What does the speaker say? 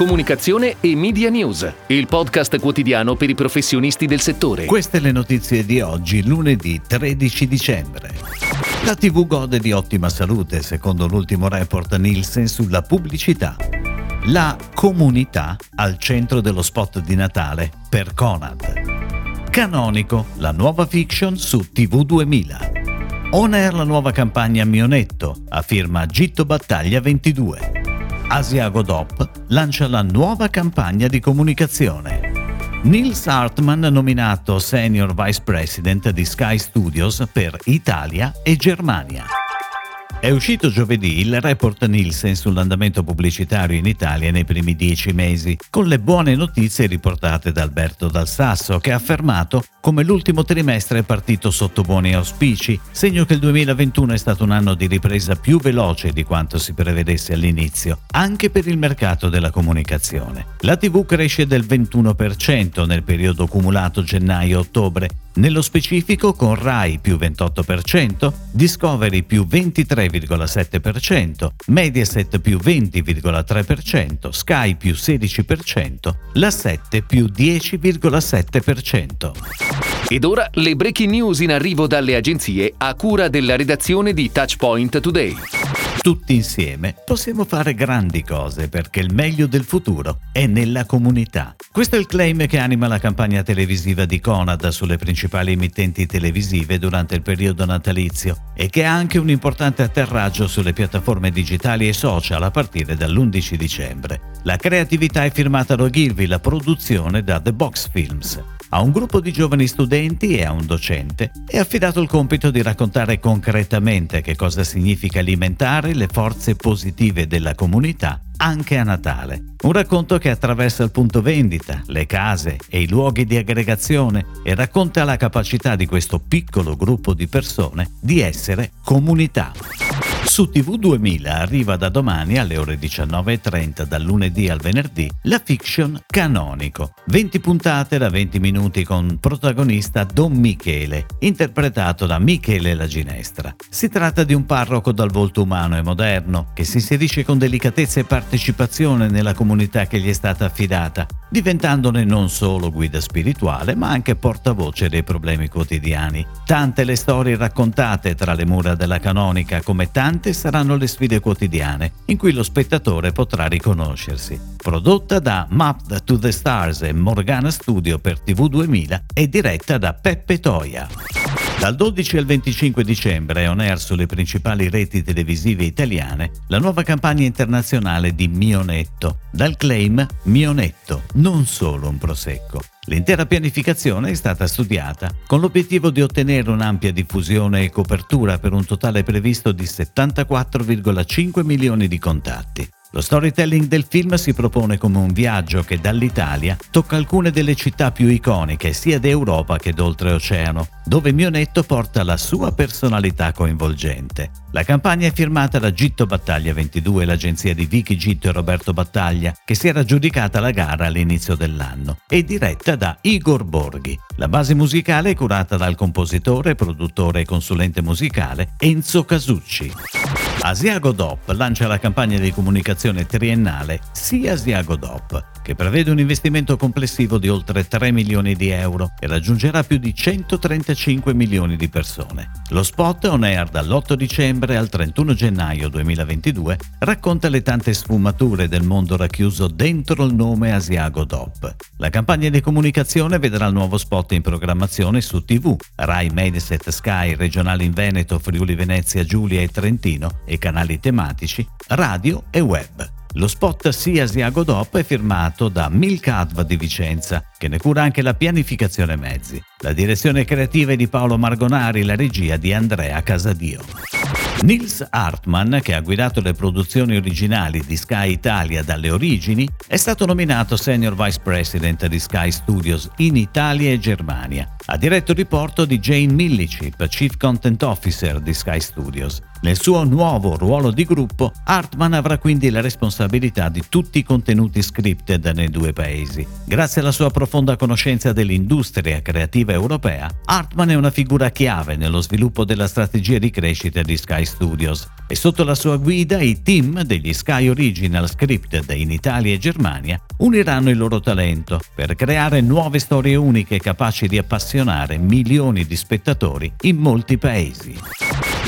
comunicazione e media news, il podcast quotidiano per i professionisti del settore. Queste le notizie di oggi, lunedì 13 dicembre. La TV gode di ottima salute, secondo l'ultimo report Nielsen sulla pubblicità. La comunità al centro dello spot di Natale per Conad. Canonico, la nuova fiction su TV 2000. On Air la nuova campagna Mionetto, a firma Gitto Battaglia 22. Asiago DOP lancia la nuova campagna di comunicazione. Nils Hartmann nominato Senior Vice President di Sky Studios per Italia e Germania. È uscito giovedì il report Nielsen sull'andamento pubblicitario in Italia nei primi dieci mesi, con le buone notizie riportate da Alberto Dal Sasso, che ha affermato come l'ultimo trimestre è partito sotto buoni auspici, segno che il 2021 è stato un anno di ripresa più veloce di quanto si prevedesse all'inizio, anche per il mercato della comunicazione. La TV cresce del 21% nel periodo cumulato gennaio-ottobre, nello specifico con Rai più 28%, Discovery più 23,7%, Mediaset più 20,3%, Sky più 16%, la 7 più 10,7%. Ed ora le breaking news in arrivo dalle agenzie a cura della redazione di Touchpoint Today. Tutti insieme possiamo fare grandi cose perché il meglio del futuro è nella comunità. Questo è il claim che anima la campagna televisiva di Conad sulle principali emittenti televisive durante il periodo natalizio e che ha anche un importante atterraggio sulle piattaforme digitali e social a partire dall'11 dicembre. La creatività è firmata da Ogilvy, la produzione da The Box Films. A un gruppo di giovani studenti e a un docente è affidato il compito di raccontare concretamente che cosa significa alimentare le forze positive della comunità anche a Natale. Un racconto che attraversa il punto vendita, le case e i luoghi di aggregazione e racconta la capacità di questo piccolo gruppo di persone di essere comunità. Su TV 2000 arriva da domani alle ore 19.30 dal lunedì al venerdì la fiction Canonico. 20 puntate da 20 minuti con protagonista Don Michele, interpretato da Michele la Ginestra. Si tratta di un parroco dal volto umano e moderno che si inserisce con delicatezza e partecipazione nella comunità che gli è stata affidata, diventandone non solo guida spirituale ma anche portavoce dei problemi quotidiani. Tante le storie raccontate tra le mura della canonica come tante saranno le sfide quotidiane in cui lo spettatore potrà riconoscersi. Prodotta da Mapped to the Stars e Morgana Studio per TV 2000 e diretta da Peppe Toia. Dal 12 al 25 dicembre è on air sulle principali reti televisive italiane la nuova campagna internazionale di Mionetto, dal claim Mionetto, non solo un prosecco. L'intera pianificazione è stata studiata con l'obiettivo di ottenere un'ampia diffusione e copertura per un totale previsto di 74,5 milioni di contatti. Lo storytelling del film si propone come un viaggio che dall'Italia tocca alcune delle città più iconiche sia d'Europa che d'oltreoceano, dove Mionetto porta la sua personalità coinvolgente. La campagna è firmata da Gitto Battaglia 22, l'agenzia di Vicky Gitto e Roberto Battaglia, che si era giudicata la gara all'inizio dell'anno, e diretta da Igor Borghi. La base musicale è curata dal compositore, produttore e consulente musicale Enzo Casucci. Asiago DOP lancia la campagna di comunicazione triennale Sì Asiago DOP, che prevede un investimento complessivo di oltre 3 milioni di euro e raggiungerà più di 135 milioni di persone. Lo spot on air dall'8 dicembre al 31 gennaio 2022 racconta le tante sfumature del mondo racchiuso dentro il nome Asiago DOP. La campagna di comunicazione vedrà il nuovo spot in programmazione su TV, Rai Mediaset Sky, regionali in Veneto, Friuli Venezia Giulia e Trentino e canali tematici, radio e web. Lo spot Sia Asiago DOP è firmato da Milk di Vicenza, che ne cura anche la pianificazione mezzi. La direzione creativa è di Paolo Margonari, la regia di Andrea Casadio. Nils Hartmann, che ha guidato le produzioni originali di Sky Italia dalle origini, è stato nominato Senior Vice President di Sky Studios in Italia e Germania. Ha diretto riporto di Jane Millicip, Chief Content Officer di Sky Studios. Nel suo nuovo ruolo di gruppo, Hartman avrà quindi la responsabilità di tutti i contenuti scripted nei due paesi. Grazie alla sua profonda conoscenza dell'industria creativa europea, Hartman è una figura chiave nello sviluppo della strategia di crescita di Sky Studios e sotto la sua guida i team degli Sky Original Scripted in Italia e Germania uniranno il loro talento per creare nuove storie uniche capaci di appassionare milioni di spettatori in molti paesi.